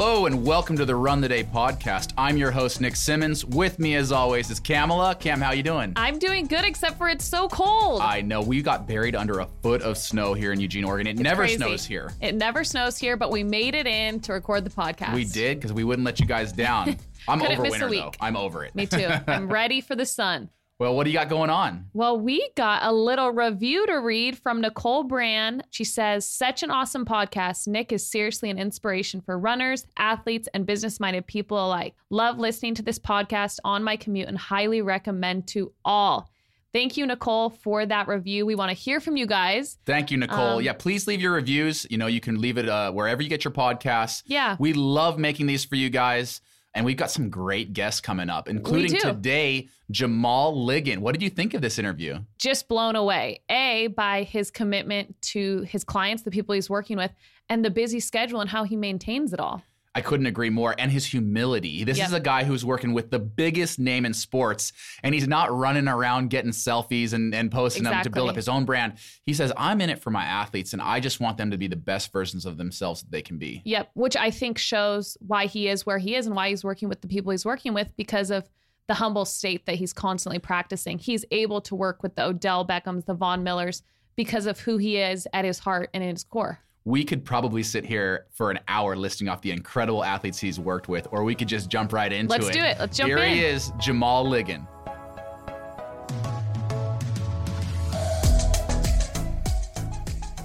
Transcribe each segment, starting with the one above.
Hello and welcome to the Run the Day podcast. I'm your host Nick Simmons. With me as always is Kamala. Cam, how you doing? I'm doing good, except for it's so cold. I know we got buried under a foot of snow here in Eugene, Oregon. It It's never crazy. snows here. It never snows here, but we made it in to record the podcast. We did because we wouldn't let you guys down. I'm Couldn't over winter though. I'm over it. Me too. I'm ready for the sun. Well, what do you got going on? Well, we got a little review to read from Nicole Brand. She says, Such an awesome podcast. Nick is seriously an inspiration for runners, athletes, and business minded people alike. Love listening to this podcast on my commute and highly recommend to all. Thank you, Nicole, for that review. We want to hear from you guys. Thank you, Nicole. Um, yeah, please leave your reviews. You know, you can leave it uh, wherever you get your podcasts. Yeah. We love making these for you guys. And we've got some great guests coming up, including today, Jamal Liggin. What did you think of this interview? just blown away. A, by his commitment to his clients, the people he's working with, and the busy schedule and how he maintains it all. I couldn't agree more. And his humility. This Yep. is a guy who's working with the biggest name in sports, and he's not running around getting selfies and, and posting them to build up his own brand. He says, I'm in it for my athletes, and I just want them to be the best versions of themselves that they can be. Yep, which I think shows why he is where he is and why he's working with the people he's working with because of the humble state that he's constantly practicing. He's able to work with the Odell Beckhams, the Von Millers, because of who he is at his heart and in his core. We could probably sit here for an hour listing off the incredible athletes he's worked with, or we could just jump right into it. Let's do it. Let's jump here in. Here he is, Jamal Liggin.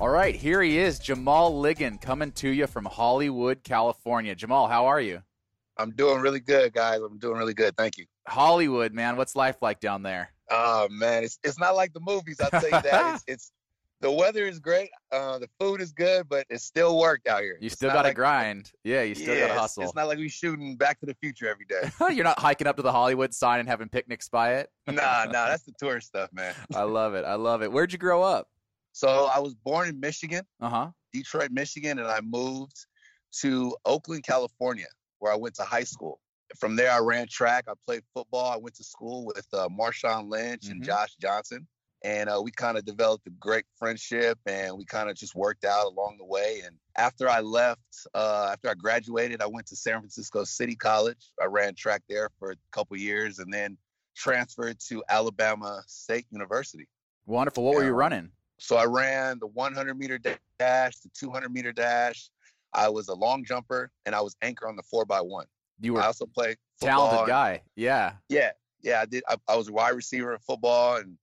All right, here he is, Jamal Liggin, coming to you from Hollywood, California. Jamal, how are you? I'm doing really good, guys. I'm doing really good. Thank you. Hollywood, man, what's life like down there? Oh man, it's it's not like the movies. I'll tell you that. It's, it's the weather is great. Uh, the food is good, but it's still work out here. You It's still got to like- grind. Yeah, you still Yeah, got to hustle. It's not like we're shooting Back to the Future every day. You're not hiking up to the Hollywood sign and having picnics by it. nah, nah, that's the tourist stuff, man. I love it. I love it. Where'd you grow up? So I was born in Michigan, Uh huh. Detroit, Michigan, and I moved to Oakland, California, where I went to high school. From there, I ran track. I played football. I went to school with uh, Marshawn Lynch and Mhm. Josh Johnson. And uh, we kind of developed a great friendship and we kind of just worked out along the way. And after I left, uh, after I graduated, I went to San Francisco City College. I ran track there for a couple years and then transferred to Alabama State University. Wonderful. What were you running? So I ran the 100 meter dash, the 200 meter dash. I was a long jumper and I was anchor on the four by one. You were I also played football. talented guy. Yeah. Yeah, yeah, I did. I, I was a wide receiver in football and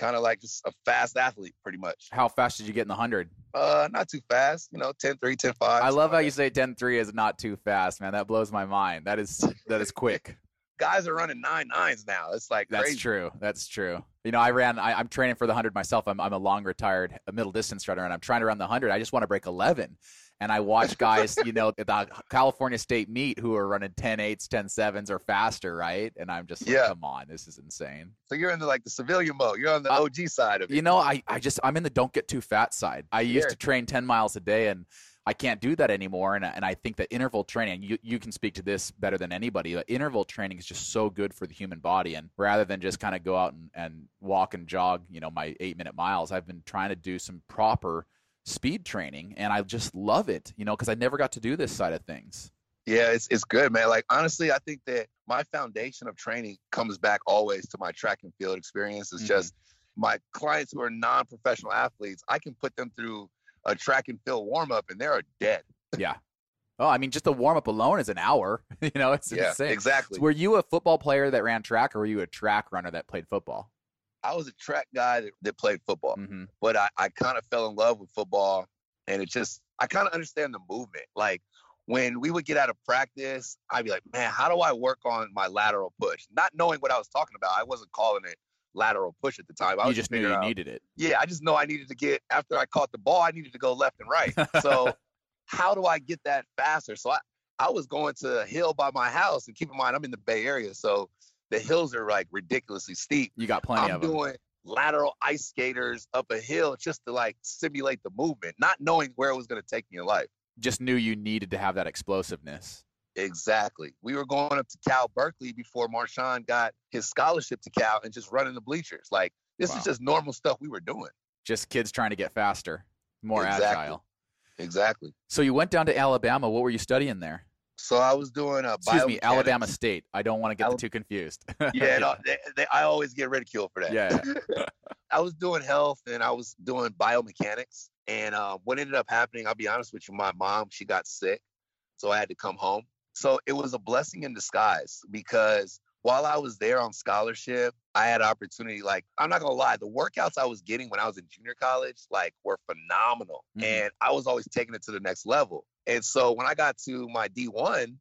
kind of like just a fast athlete, pretty much. How fast did you get in the 100? Uh, not too fast, you know, 10 3, 10 5. I love how you say 10 3 is not too fast, man. That blows my mind. That is that is quick. guys are running nine nines now. It's like That's crazy. true. That's true. You know, I ran, I, I'm training for the 100 myself. I'm, I'm a long retired a middle distance runner, and I'm trying to run the 100. I just want to break 11. And I watch guys, you know, the California State meet who are running 10 8s, 10 7s or faster, right? And I'm just like, Yeah. come on, this is insane. So you're in the like the civilian mode. You're on the Uh, OG side of it. You know, I, I just, I'm in the don't get too fat side. I used Yeah. to train 10 miles a day and I can't do that anymore. And, and I think that interval training, you, you can speak to this better than anybody. But interval training is just so good for the human body. And rather than just kind of go out and, and walk and jog, you know, my eight minute miles, I've been trying to do some proper speed training. And I just love it, you know, because I never got to do this side of things. Yeah, it's it's good, man. Like honestly, I think that my foundation of training comes back always to my track and field experience. It's Mhm. just my clients who are non-professional athletes, I can put them through a track and field warm up and they're dead. Yeah. Oh, I mean, just the warm up alone is an hour. you know, it's yeah, insane. exactly. So were you a football player that ran track or were you a track runner that played football? I was a track guy that, that played football, hmm but I, I kind of fell in love with football and it just I kind of understand the movement. Like when we would get out of practice, I'd be like, man, how do I work on my lateral push? Not knowing what I was talking about. I wasn't calling it lateral push at the time. I You was just knew you out- needed it. yeah, I just know I needed to get after I caught the ball, I needed to go left and right. So how do I get that faster? So I, I was going to a hill by my house and keep in mind I'm in the Bay Area. So the hills are like ridiculously steep. You got plenty I'm of them. doing lateral ice skaters up a hill just to like simulate the movement, not knowing where it was gonna take me in life. Just knew you needed to have that explosiveness. Exactly. We were going up to Cal Berkeley before Marshawn got his scholarship to Cal and just running the bleachers. Like this Wow. is just normal stuff we were doing. Just kids trying to get faster, more Exactly. agile. Exactly. So you went down to Alabama. What were you studying there? So I was doing a Excuse me. Alabama State. I don't want to get Al- the two confused. Yeah, no, they, they, I always get ridiculed for that. yeah. I was doing health and I was doing biomechanics. And uh, what ended up happening, I'll be honest with you, my mom, she got sick. So I had to come home. So it was a blessing in disguise because while I was there on scholarship, I had opportunity. Like, I'm not going to lie, the workouts I was getting when I was in junior college, like, were phenomenal. Mhm. And I was always taking it to the next level. And so when I got to my D1,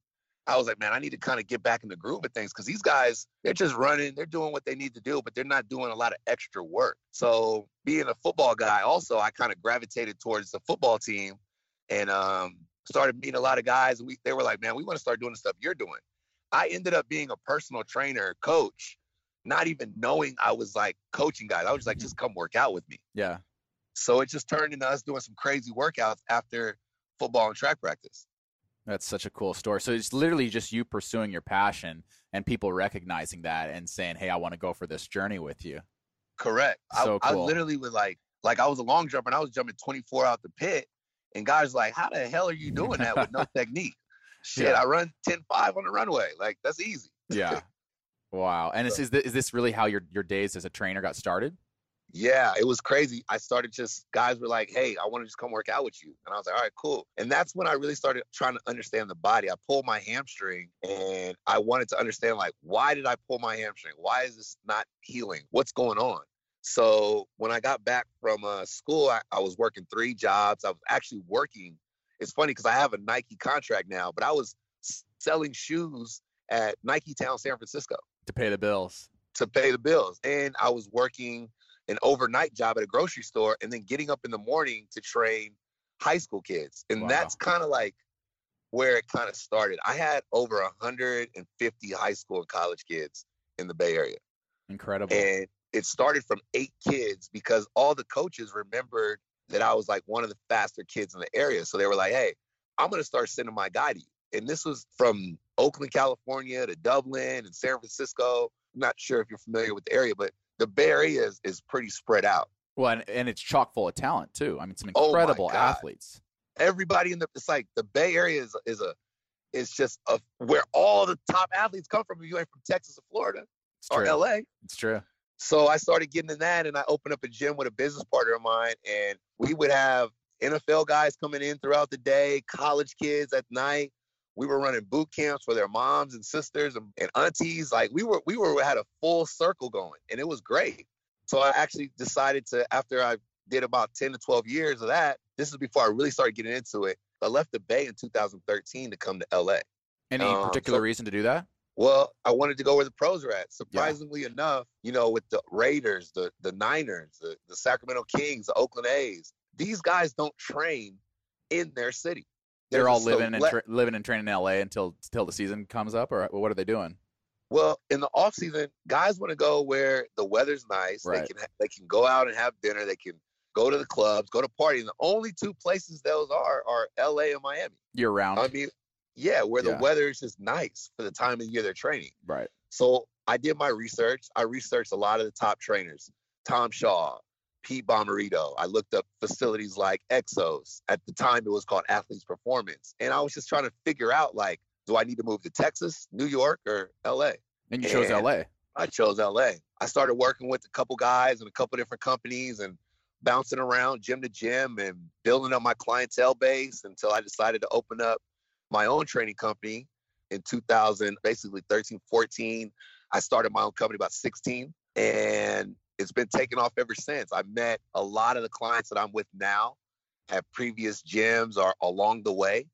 I was like, man, I need to kind of get back in the groove of things because these guys, they're just running, they're doing what they need to do, but they're not doing a lot of extra work. So being a football guy, also, I kind of gravitated towards the football team and um, started meeting a lot of guys. And we, they were like, man, we want to start doing the stuff you're doing. I ended up being a personal trainer, coach, not even knowing I was like coaching guys. I was just like, Mhm. just come work out with me. Yeah. So it just turned into us doing some crazy workouts after football and track practice. That's such a cool story. So it's literally just you pursuing your passion and people recognizing that and saying, "Hey, I want to go for this journey with you." Correct. So I, I literally was like, like I was a long jumper and I was jumping 24 out the pit, and guys like, how the hell are you doing that with no technique? Shit, Yeah. I run 10-5 on the runway. Like that's easy. Yeah. wow. And is, is this, is this really how your your days as a trainer got started? Yeah, it was crazy. I started just guys were like, "Hey, I want to just come work out with you," and I was like, "All right, cool." And that's when I really started trying to understand the body. I pulled my hamstring, and I wanted to understand like, why did I pull my hamstring? Why is this not healing? What's going on? So when I got back from uh, school, I, I was working three jobs. I was actually working. It's funny because I have a Nike contract now, but I was selling shoes at Nike Town, San Francisco To pay the bills. to pay the bills. And I was working an overnight job at a grocery store and then getting up in the morning to train high school kids. And Wow. that's kind of like where it kind of started. I had over 150 high school and college kids in the Bay Area. Incredible. And it started from eight kids because all the coaches remembered that I was like one of the faster kids in the area. So they were like, hey, I'm going to start sending my guy to you. And this was from Oakland, California to Dublin and San Francisco. I'm not sure if you're familiar with the area, but the Bay Area is, is pretty spread out. well, and, and it's chock full of talent too. I mean, some Oh incredible God. athletes. Everybody in the it's like the Bay Area is is a it's just a where all the top athletes come from. If you ain't from Texas or Florida It's or true. LA. It's true. So I started getting in that and I opened up a gym with a business partner of mine and we would have NFL guys coming in throughout the day, college kids at night. We were running boot camps for their moms and sisters and, and aunties. Like we were we were had a full circle going and it was great. So I actually decided to after I did about 10 to 12 years of that, this is before I really started getting into it. I left the Bay in 2013 to come to LA. Any Um, particular so- reason to do that? Well, I wanted to go where the pros are at. Surprisingly enough, you know, with the Raiders, the the Niners, the, the Sacramento Kings, the Oakland A's, these guys don't train in their city. They're all living and tra- living and training in LA until until the season comes up, or what are they doing? well, in the off season, guys want to go where the weather's nice. Right. They can ha- they can go out and have dinner. They can go to the clubs, go to party. And the only two places those are are L.A. and Miami. Year round, I mean, yeah, where Yeah. the weather is just nice for the time of year they're training. right? So I did my research. I researched a lot of the top trainers, Tom Shaw, Pete Bommarito. I looked up facilities like Exos. At the time, it was called Athletes Performance. And I was just trying to figure out, like, do I need to move to Texas, New York, or LA? And you chose And- LA. I chose LA. I started working with a couple guys and a couple different companies and bouncing around gym to gym and building up my clientele base until I decided to open up my own training company in 2000, basically 13, 14. I started my own company about 16 and it's been taking off ever since. I met a lot of the clients that I'm with now at previous gyms or along the way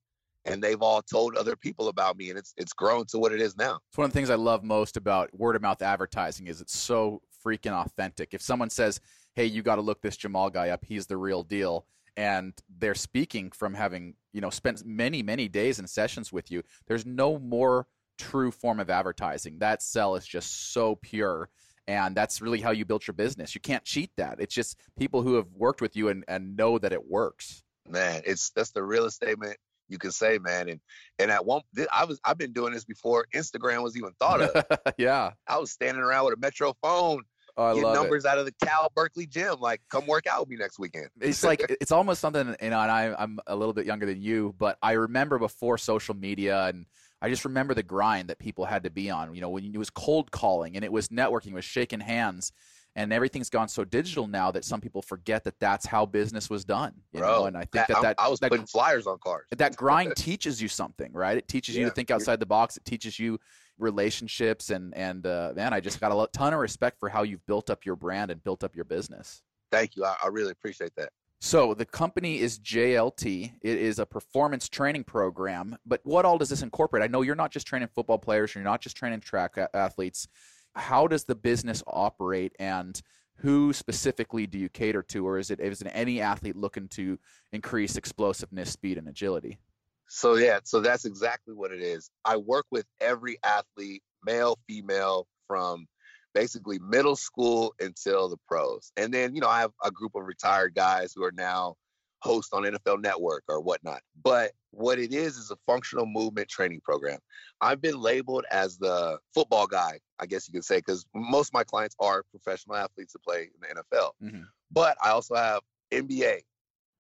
and they've all told other people about me and it's it's grown to what it is now. It's one of the things I love most about word of mouth advertising is it's so freaking authentic. If someone says, "Hey, you got to look this Jamal guy up. He's the real deal." And they're speaking from having, you know, spent many, many days in sessions with you. There's no more true form of advertising. That sell is just so pure. And that's really how you built your business. You can't cheat that. It's just people who have worked with you and, and know that it works. man it's that's the realest statement you can say man and and at one th- i was i've been doing this before instagram was even thought of yeah. i was standing around with a metro phone Oh, get love it. numbers out of the Cal Berkeley gym. Like, come work out with me next weekend. it's like it's almost something you know and I, i'm a little bit younger than you but i remember before social media and i just remember the grind that people had to be on you know when it was cold calling and it was networking it was shaking hands and everything's gone so digital now that some people forget that that's how business was done you Bro, know and i think that I'm- that, I was that, putting flyers on cars. that grind teaches you something right it teaches you to think outside the box it teaches you relationships and and uh, man i just got a ton of respect for how you've built up your brand and built up your business Thank you. I, I really appreciate that. So the company is JLT. It is a performance training program. But what all does this incorporate? I know you're not just training football players. You're not just training track a- athletes. How does the business operate, and who specifically do you cater to, or is it is it any athlete looking to increase explosiveness, speed, and agility? So yeah, so that's exactly what it is. I work with every athlete, male, female, from basically middle school until the pros. And then, you know, I have a group of retired guys who are now hosts on NFL Network or whatnot. But what it is is a functional movement training program. I've been labeled as the football guy, I guess you could say, because most of my clients are professional athletes that play in the NFL. Mhm. But I also have NBA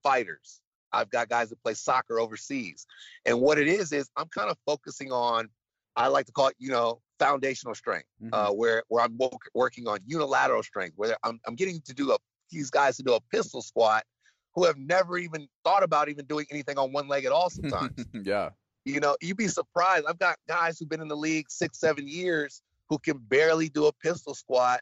fighters. I've got guys that play soccer overseas. And what it is is I'm kind of focusing on, I like to call it, you know, foundational strength, Mhm. uh, where where I'm wo- working on unilateral strength, where I'm I'm getting to do a these guys to do a pistol squat who have never even thought about even doing anything on one leg at all sometimes. yeah. you know, you'd be surprised. I've got guys who've been in the league six, seven years who can barely do a pistol squat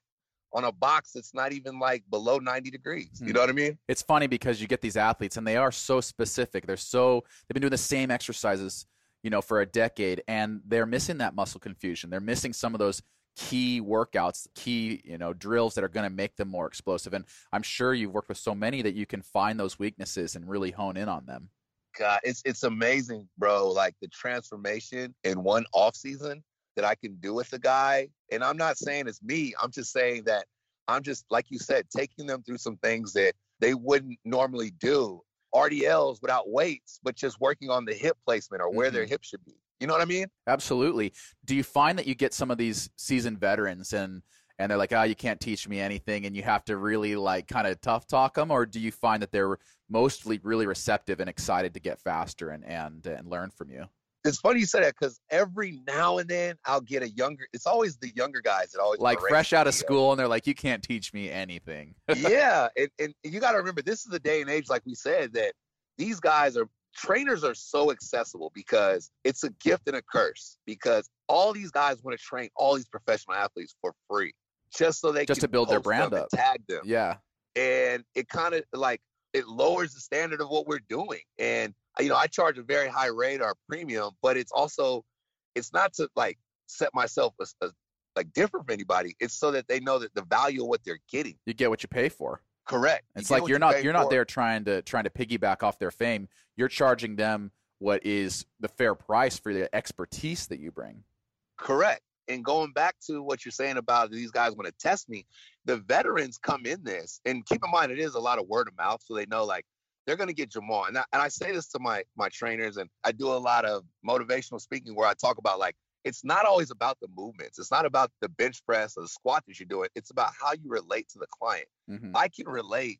on a box that's not even like below 90 degrees. Hmm. You know what I mean? It's funny because you get these athletes and they are so specific. They're so they've been doing the same exercises, you know, for a decade and they're missing that muscle confusion. They're missing some of those key workouts, key, you know, drills that are going to make them more explosive. And I'm sure you've worked with so many that you can find those weaknesses and really hone in on them. God, it's it's amazing, bro. Like the transformation in one off season that I can do with a guy. And I'm not saying it's me. I'm just saying that I'm just like you said, taking them through some things that they wouldn't normally do. RDLs without weights, but just working on the hip placement or where their mm-hmm. hip should be. You know what I mean? Absolutely. Do you find that you get some of these seasoned veterans and and they're like, "Oh, you can't teach me anything," and you have to really like kind of tough talk them, or do you find that they're mostly really receptive and excited to get faster and and and learn from you? It's funny you say that because every now and then I'll get a younger. It's always the younger guys that always Like fresh out of school, and they're like, "You can't teach me anything." yeah, and, and you got to remember, this is the day and age, like we said, that these guys are trainers are so accessible because it's a gift and a curse. Because all these guys want to train all these professional athletes for free, just so they Just can to build their brand up. tag them, yeah, and it kind of like it lowers the standard of what we're doing. And you know, I charge a very high rate or premium, but it's also it's not to like set myself as, as like different from anybody. It's so that they know that the value of what they're getting. you get what you pay for. Correct. You It's like you're you not you're not there trying to trying to piggyback off their fame. You're charging them what is the fair price for the expertise that you bring. Correct. And going back to what you're saying about these guys want to test me, the veterans come in this, and keep in mind it is a lot of word of mouth, so they know like they're going to get Jamal. And I, and I say this to my my trainers, and I do a lot of motivational speaking where I talk about like it's not always about the movements. It's not about the bench press or the squat that you're doing. It's about how you relate to the client. Mhm. I can relate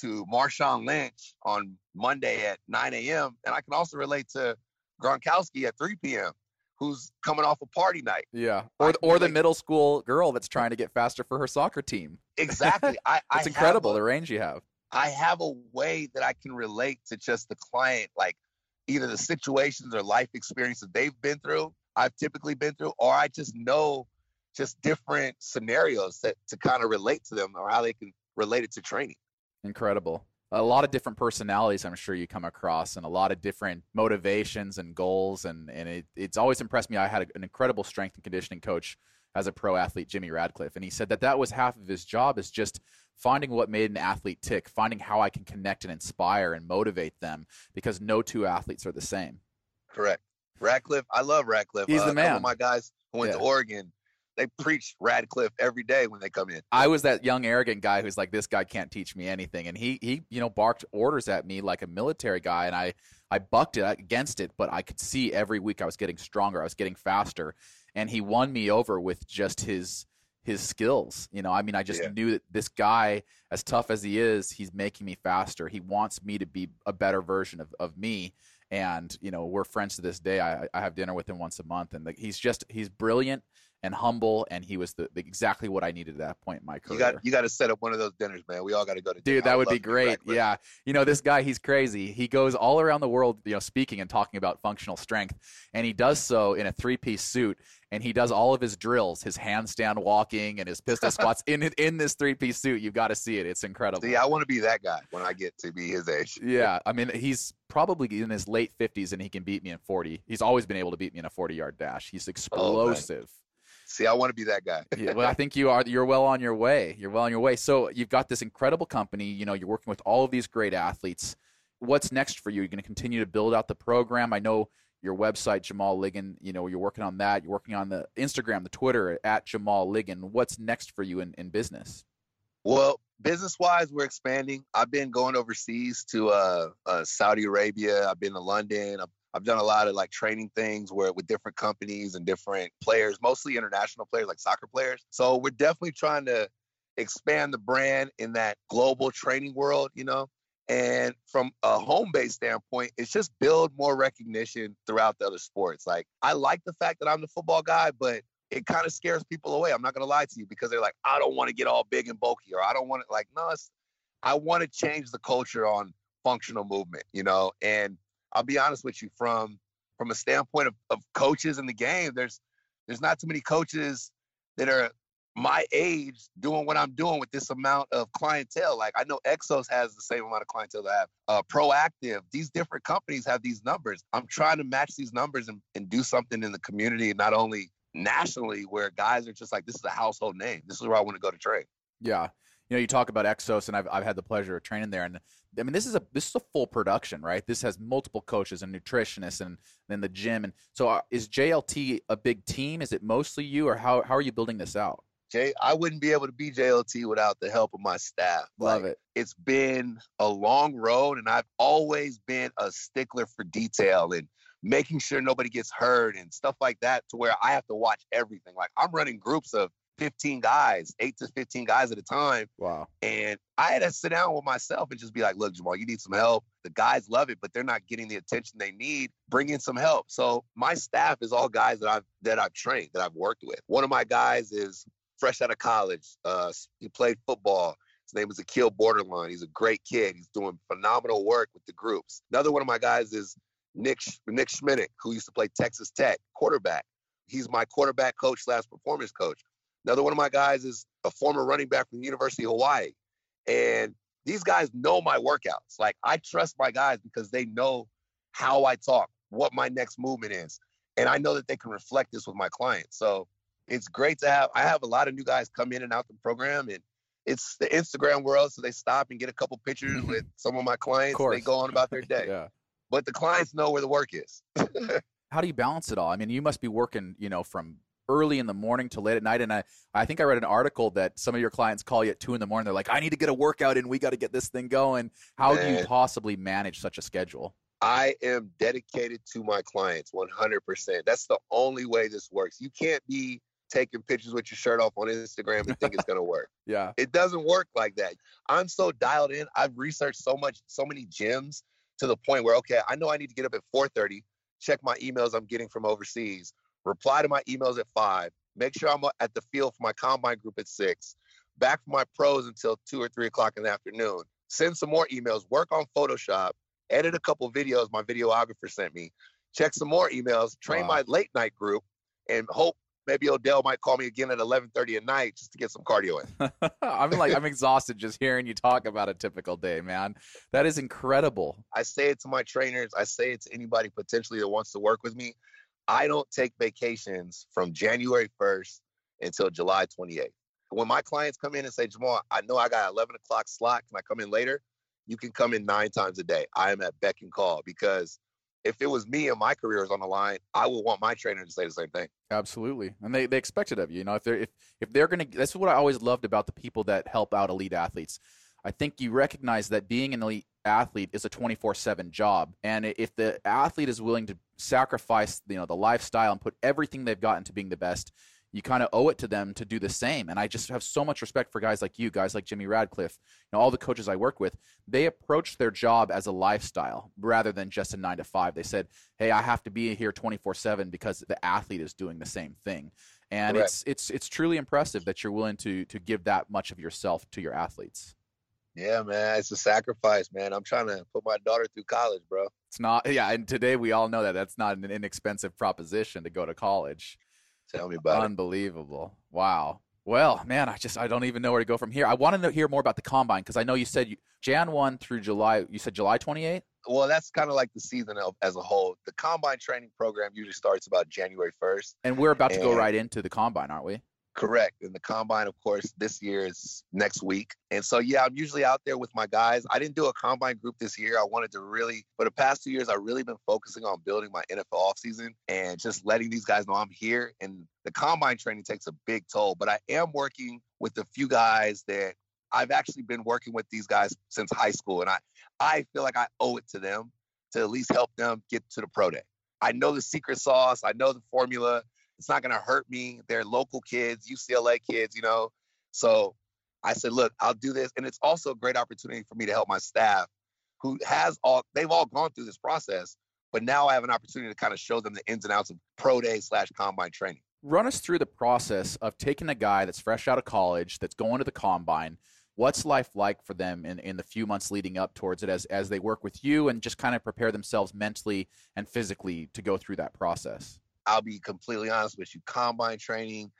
to Marshawn Lynch on Monday at 9 a.m. and I can also relate to Gronkowski at 3 p.m. who's coming off a party night. Yeah, I or or the middle school girl that's trying to get faster for her soccer team. Exactly. I, I It's have incredible a- the range you have. I have a way that I can relate to just the client, like either the situations or life experiences they've been through, I've typically been through, or I just know just different scenarios that to kind of relate to them or how they can relate it to training. Incredible. A lot of different personalities I'm sure you come across and a lot of different motivations and goals and and it, it's always impressed me. I had an incredible strength and conditioning coach as a pro athlete, Jimmy Radcliffe, and he said that that was half of his job is just finding what made an athlete tick, finding how I can connect and inspire and motivate them because no two athletes are the same. Correct. Radcliffe, I love Radcliffe. He's Uh, the man. of my guys who went to Oregon, they preach Radcliffe every day when they come in. I was that young arrogant guy who's like, this guy can't teach me anything, and he he you know barked orders at me like a military guy, and I I bucked it against it, but I could see every week I was getting stronger, I was getting faster, and he won me over with just his his skills. You know, I mean, I just Yeah. knew that this guy, as tough as he is, he's making me faster. He wants me to be a better version of, of me. And, you know, we're friends to this day. I, I have dinner with him once a month. And like, he's just, he's brilliant and humble. And he was the, the exactly what I needed at that point in my career. You got you got to set up one of those dinners, man. We all got to go to dinner. Dude, that I would be great. back with you. Yeah. You know, this guy, he's crazy. He goes all around the world, you know, speaking and talking about functional strength. And he does so in a three piece suit. And he does all of his drills, his handstand walking and his pistol squats in in this three piece suit. You've got to see it. It's incredible. See, I want to be that guy when I get to be his age. Yeah. I mean, he's probably in his late 50s and he can beat me in 40. He's always been able to beat me in a 40 yard dash. He's oh, explosive. See, I want to be that guy. yeah, well, I think you are. You're well on your way. You're well on your way. So you've got this incredible company. You know, you're working with all of these great athletes. What's next for you? You're going to continue to build out the program. I know your website, Jamal Liggin. You know, you're working on that. You're working on the Instagram, the Twitter at Jamal Liggin. What's next for you in, in business? Well, business wise, we're expanding. I've been going overseas to uh, uh, Saudi Arabia. I've been to London. I've, I've done a lot of like training things where with different companies and different players, mostly international players, like soccer players. So we're definitely trying to expand the brand in that global training world, you know. And from a home base standpoint, it's just build more recognition throughout the other sports. Like I like the fact that I'm the football guy, but it kind of scares people away. I'm not gonna lie to you because they're like, I don't want to get all big and bulky, or I don't want to like, no, I want to change the culture on functional movement, you know. And I'll be honest with you, from from a standpoint of, of coaches in the game, there's there's not too many coaches that are my age doing what I'm doing with this amount of clientele. Like I know Exos has the same amount of clientele that I have. Uh, Proactive, these different companies have these numbers. I'm trying to match these numbers and, and do something in the community, not only nationally, where guys are just like, this is a household name. This is where I want to go to train. Yeah. You know, you talk about Exos, and I've, I've had the pleasure of training there, and I mean, this is a this is a full production, right? This has multiple coaches and nutritionists, and then the gym, and so uh, is JLT a big team? Is it mostly you, or how how are you building this out? Jay, I wouldn't be able to be JLT without the help of my staff. Love Like, it. It's been a long road, and I've always been a stickler for detail and making sure nobody gets hurt and stuff like that to where I have to watch everything. Like I'm running groups of 15 guys, eight to 15 guys at a time. Wow. And I had to sit down with myself and just be like, look, Jamal, you need some help. The guys love it, but they're not getting the attention they need. Bring in some help. So my staff is all guys that I've that I've trained, that I've worked with. One of my guys is fresh out of college. Uh, he played football. His name is Akil Borderline. He's a great kid. He's doing phenomenal work with the groups. Another one of my guys is Nick Nick Schminnick, who used to play Texas Tech quarterback. He's my quarterback coach slash performance coach. Another one of my guys is a former running back from the University of Hawaii. And these guys know my workouts. Like I trust my guys because they know how I talk, what my next movement is. And I know that they can reflect this with my clients. So it's great to have I have a lot of new guys come in and out the program and it's the Instagram world, so they stop and get a couple pictures with some of my clients. course. They go on about their day. Yeah. But the clients know where the work is. How do you balance it all? I mean, you must be working, you know, from early in the morning to late at night. And I, I think I read an article that some of your clients call you at two in the morning. They're like, I need to get a workout and We got to get this thing going. How do you possibly manage such a schedule? I am dedicated to my clients 100%. That's the only way this works. You can't be taking pictures with your shirt off on Instagram and think it's going to work. Yeah. It doesn't work like that. I'm so dialed in. I've researched so much, so many gyms to the point where, okay, I know I need to get up at 4:30, check my emails I'm getting from overseas, reply to my emails at five, make sure I'm at the field for my combine group at six, back for my pros until two or three o'clock in the afternoon, send some more emails, work on Photoshop, edit a couple videos my videographer sent me, check some more emails, train Wow. my late night group, and hope maybe Odell might call me again at 11:30 at night just to get some cardio in. I'm like, I'm exhausted just hearing you talk about a typical day, man. That is incredible. I say it to my trainers. I say it to anybody potentially that wants to work with me. I don't take vacations from January 1st until July 28th. When my clients come in and say, Jamal, I know I got 11 o'clock slot. Can I come in later? You can come in nine times a day. I am at beck and call because if it was me and my career is on the line, I would want my trainer to say the same thing. Absolutely, and they, they expect it of you. You know, if they're if if they're gonna, that's what I always loved about the people that help out elite athletes. I think you recognize that being an elite athlete is a 24/7 job, and if the athlete is willing to sacrifice, you know, the lifestyle and put everything they've got into being the best, you kind of owe it to them to do the same. And I just have so much respect for guys like you, guys like Jimmy Radcliffe, you know, all the coaches I work with. They approach their job as a lifestyle rather than just a nine to five. They said, "Hey, I have to be here twenty four seven because the athlete is doing the same thing." And Correct. it's it's it's truly impressive that you're willing to to give that much of yourself to your athletes. Yeah, man, it's a sacrifice, man. I'm trying to put my daughter through college, bro. It's not, yeah. And today we all know that that's not an inexpensive proposition to go to college. Tell me about it. Unbelievable. Wow. Well, man, I just I don't even know where to go from here. I want to hear more about the combine because I know you said you, Jan one through July. You said July 28th. Well, that's kind of like the season of, as a whole. The combine training program usually starts about January 1st. And we're about to go right into the combine, aren't we? Correct. And the combine, of course, this year is next week. And so, yeah, I'm usually out there with my guys. I didn't do a combine group this year. I wanted to really, for the past two years, I've really been focusing on building my NFL offseason and just letting these guys know I'm here. And the combine training takes a big toll. But I am working with a few guys that I've actually been working with these guys since high school. And I, I feel like I owe it to them to at least help them get to the pro day. I know the secret sauce, I know the formula it's not going to hurt me. They're local kids, UCLA kids, you know. So I said, look, I'll do this. And it's also a great opportunity for me to help my staff who has all, they've all gone through this process. But now I have an opportunity to kind of show them the ins and outs of pro day slash combine training. Run us through the process of taking a guy that's fresh out of college, that's going to the combine. What's life like for them in, in the few months leading up towards it as, as they work with you and just kind of prepare themselves mentally and physically to go through that process? I'll be completely honest with you. Combine training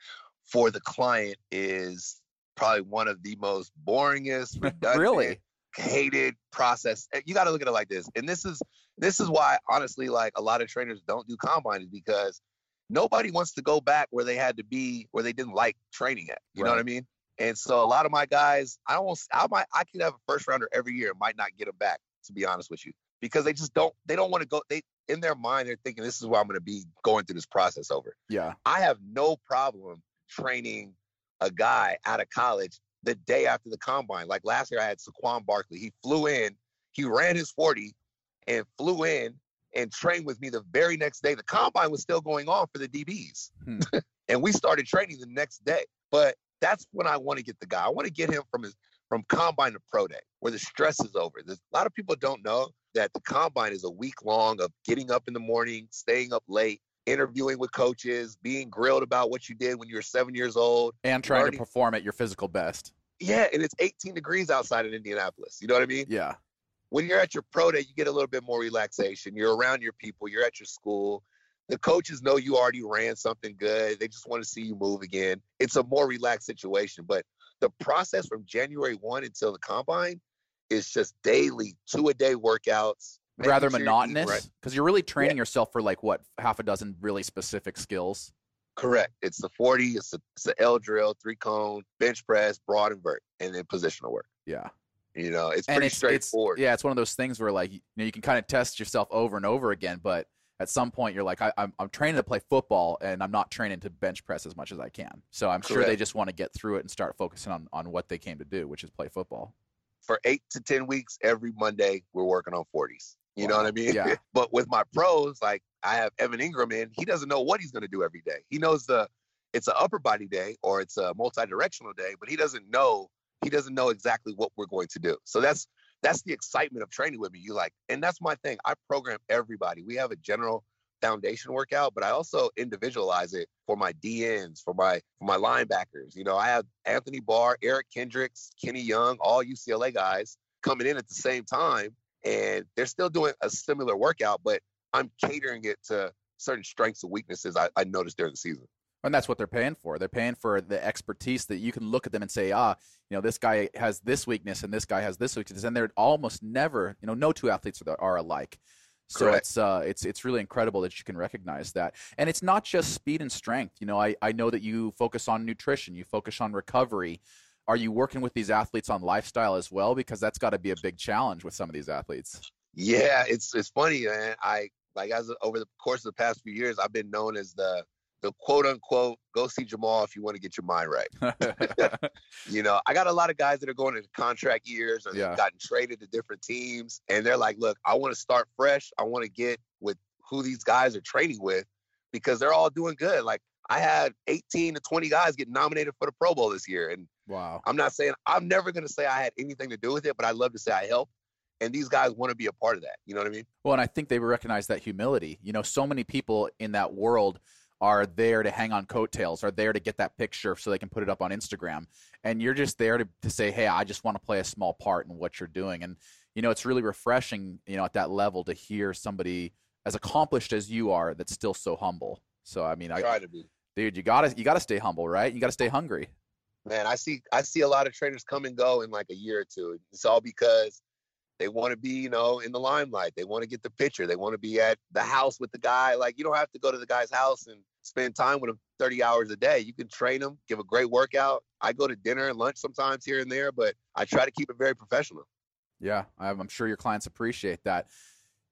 for the client is probably one of the most boringest, redundant, Really? hated process. Eh, You got to look at it like this. And this is this is why honestly like a lot of trainers don't do combine is because nobody wants to go back where they had to be where they didn't like training at. You know what I mean? And so a lot of my guys, I don't I might I could have a first rounder every year, might not get them back to be honest with you. Because they just don't they don't want to go they in their mind they're thinking this is where I'm going to be going through this process over. Yeah. I have no problem training a guy out of college the day after the combine. Like last year, I had Saquon Barkley. He flew in, he ran his 40 and flew in and trained with me the very next day. The combine was still going on for the DBs. Hmm. and we started training the next day. But that's when I want to get the guy. I want to get him from his from combine to pro day, where the stress is over. There's, a lot of people don't know that the combine is a week long of getting up in the morning, staying up late, interviewing with coaches, being grilled about what you did when you were seven years old. And trying already- to perform at your physical best. Yeah, and it's 18 degrees outside in Indianapolis. You know what I mean? Yeah. When you're at your pro day, you get a little bit more relaxation. You're around your people, you're at your school. The coaches know you already ran something good. They just want to see you move again. It's a more relaxed situation. But the process from January 1 until the combine is just daily, two a day workouts. Rather sure you're eating monotonous right. because you're really training yourself for like what half a dozen really specific skills. Correct. It's the 40, it's the, it's the L drill, three cone, bench press, broad and vert, and then positional work. Yeah. You know, it's and pretty it's, it's straightforward. yeah, it's one of those things where like you know you can kind of test yourself over and over again, but at some point you're like I, I'm I'm training to play football and I'm not training to bench press as much as I can. So I'm sure they just want to get through it and start focusing on on what they came to do, which is play football. For eight to ten weeks every Monday, we're working on 40s. You know what I mean? Yeah. but with my pros, like I have Evan Engram in, he doesn't know what he's gonna do every day. He knows the it's an upper body day or it's a multi-directional day, but he doesn't know he doesn't know exactly what we're going to do. So that's that's the excitement of training with me. You like, and that's my thing. I program everybody. We have a general foundation workout, but I also individualize it for my DBs, for my for my linebackers. You know, I have Anthony Barr, Eric Kendricks, Kenny Young, all UCLA guys coming in at the same time, and they're still doing a similar workout, but I'm catering it to certain strengths and weaknesses I, I noticed during the season. And that's what they're paying for. They're paying for the expertise that you can look at them and say, ah, you know, this guy has this weakness and this guy has this weakness, and they're almost never, you know, no two athletes are, are alike. So Correct. it's uh, it's it's really incredible that you can recognize that, and it's not just speed and strength. You know, I I know that you focus on nutrition, you focus on recovery. Are you working with these athletes on lifestyle as well? Because that's got to be a big challenge with some of these athletes. Yeah, it's it's funny, man. I like as over the course of the past few years, I've been known as the the quote unquote go see Jamal if you want to get your mind right. You know, I got a lot of guys that are going into contract years or Yeah. they've gotten traded to different teams, and they're like, "Look, I want to start fresh. I want to get with who these guys are training with because they're all doing good. Like I had 18 to 20 guys get nominated for the Pro Bowl this year. And wow. I'm not saying I'm never going to say I had anything to do with it, but I love to say I helped. And these guys want to be a part of that. You know what I mean? Well, and I think they recognize that humility. You know, so many people in that world are there to hang on coattails, are there to get that picture so they can put it up on Instagram. And you're just there to, to say, hey, I just want to play a small part in what you're doing. And, you know, it's really refreshing, you know, at that level to hear somebody as accomplished as you are that's still so humble. So, I mean, I try to be. Dude you gotta you gotta stay humble right? You gotta stay hungry. Man i see i see a lot of trainers come and go in like a year or two. It's all because they want to be you know in the limelight. They want to get the picture. They want to be at the house with the guy. Like you don't have to go to the guy's house and spend time with them 30 hours a day you can train them, give a great workout i go to dinner and lunch sometimes here and there but i try to keep it very professional yeah i'm sure your clients appreciate that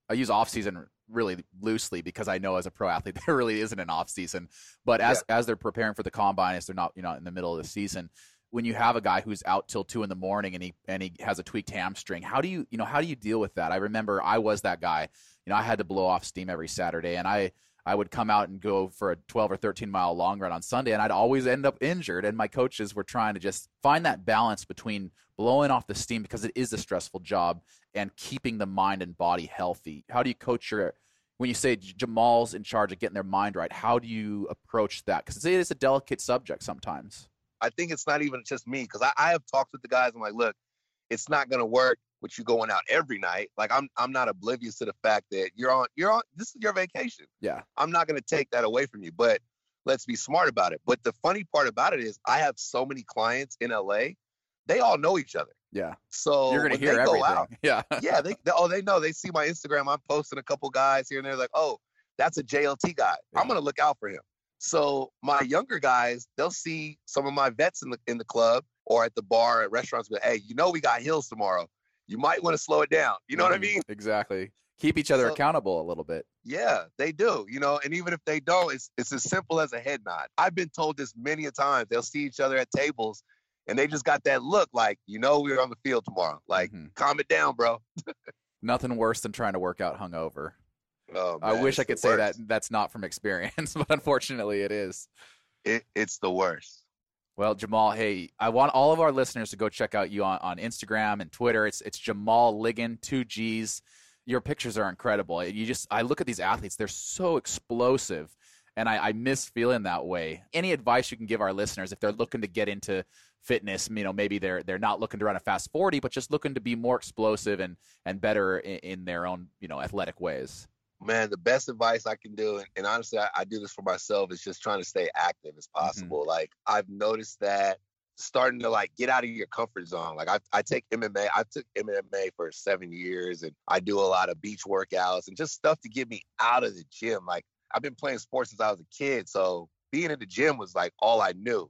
i use off season really loosely because I know as a pro athlete there really isn't an off season. But as yeah. as they're preparing for the combine, as they're not you know in the middle of the season, when you have a guy who's out till two in the morning and he and he has a tweaked hamstring, how do you you know how do you deal with that? I remember I was that guy. You know, I had to blow off steam every Saturday, and I I would come out and go for a 12 or 13 mile long run on Sunday, and I'd always end up injured. And my coaches were trying to just find that balance between blowing off the steam because it is a stressful job and keeping the mind and body healthy. How do you coach your when you say Jamal's in charge of getting their mind right, how do you approach that? Because it is a delicate subject sometimes. I think it's not even just me because I, I, have talked with the guys. I'm like, look, it's not going to work with you going out every night. Like I'm, I'm not oblivious to the fact that you're on, you're on. This is your vacation. Yeah, I'm not going to take that away from you. But let's be smart about it. But the funny part about it is, I have so many clients in LA. They all know each other. Yeah. So you're gonna hear everything. Out, yeah. yeah. They, they, oh they know they see my Instagram. I'm posting a couple guys here and they're like, oh, that's a JLT guy. Yeah. I'm gonna look out for him. So my younger guys, they'll see some of my vets in the in the club or at the bar at restaurants. But hey, you know we got hills tomorrow. You might want to slow it down. You know mm, what I mm-hmm. mean? Exactly. Keep each other so, accountable a little bit. Yeah, they do. You know, and even if they don't, it's it's as simple as a head nod. I've been told this many a times. They'll see each other at tables and they just got that look like you know we're on the field tomorrow. Like, mm-hmm. calm it down, bro. Nothing worse than trying to work out hungover. Oh, man, I wish I could say that that's not from experience, but unfortunately it is. It, it's the worst. Well, Jamal, hey, I want all of our listeners to go check out you on, on Instagram and Twitter. It's it's Jamal Liggin, two G's. Your pictures are incredible. You just I look at these athletes; they're so explosive, and I, I miss feeling that way. Any advice you can give our listeners if they're looking to get into fitness. You know, maybe they're they're not looking to run a fast 40, but just looking to be more explosive and and better in, in their own you know athletic ways. Man, the best advice I can do, and, and honestly, I, I, do this for myself, is just trying to stay active as mm-hmm. possible. Mm-hmm. Like I've noticed that starting to like get out of your comfort zone. Like I, I take MMA, I took MMA for seven years, and I do a lot of beach workouts and just stuff to get me out of the gym. Like I've been playing sports since I was a kid, so being in the gym was like all I knew.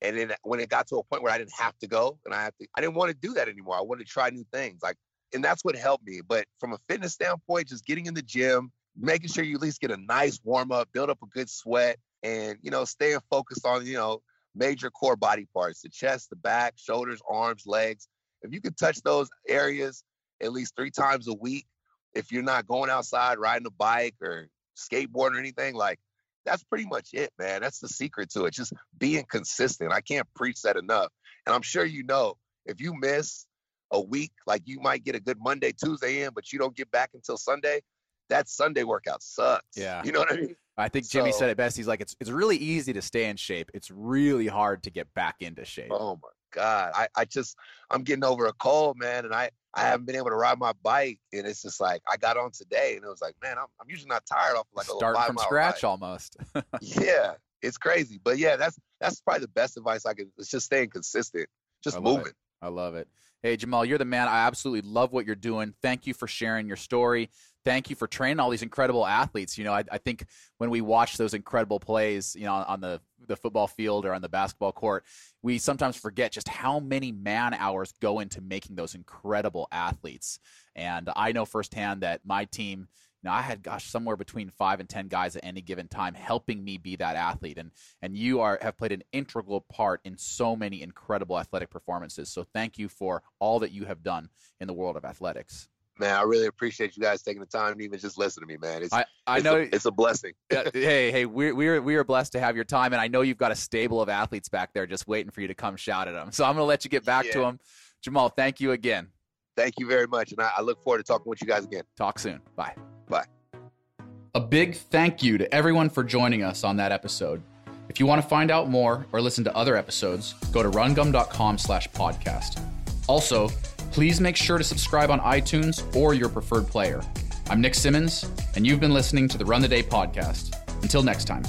And then when it got to a point where I didn't have to go and I have to, I didn't want to do that anymore. I wanted to try new things. Like, and that's what helped me. But from a fitness standpoint, just getting in the gym, making sure you at least get a nice warm up, build up a good sweat, and you know, staying focused on, you know, major core body parts, the chest, the back, shoulders, arms, legs. If you can touch those areas at least three times a week, if you're not going outside riding a bike or skateboard or anything, like that's pretty much it, man. That's the secret to it. Just being consistent. I can't preach that enough. And I'm sure you know, if you miss a week, like you might get a good Monday, Tuesday in, but you don't get back until Sunday, that Sunday workout sucks. Yeah. You know what I mean? I think Jimmy so, said it best. He's like, it's it's really easy to stay in shape. It's really hard to get back into shape. Oh my God. I, I just I'm getting over a cold, man, and I I haven't been able to ride my bike, and it's just like I got on today, and it was like, man, I'm, I'm usually not tired off like a start from scratch ride. almost. yeah, it's crazy, but yeah, that's that's probably the best advice I can. It's just staying consistent, just moving. It. I love it. Hey Jamal, you're the man. I absolutely love what you're doing. Thank you for sharing your story thank you for training all these incredible athletes. You know, I, I think when we watch those incredible plays, you know, on the the football field or on the basketball court, we sometimes forget just how many man hours go into making those incredible athletes. And I know firsthand that my team, know, I had gosh somewhere between five and ten guys at any given time helping me be that athlete, and and you are have played an integral part in so many incredible athletic performances. So thank you for all that you have done in the world of athletics Man, I really appreciate you guys taking the time to even just listen to me, man. It's, I, I it's know a, it's a blessing. hey, hey, we're we're we are blessed to have your time, and I know you've got a stable of athletes back there just waiting for you to come shout at them. So I'm gonna let you get back to them. Jamal, thank you again. Thank you very much, and I, I look forward to talking with you guys again. Talk soon. Bye. Bye. A big thank you to everyone for joining us on that episode. If you want to find out more or listen to other episodes, go to rungum.com slash podcast. Also, please make sure to subscribe on iTunes or your preferred player. I'm Nick Symmonds, and you've been listening to the Run the Day podcast. Until next time.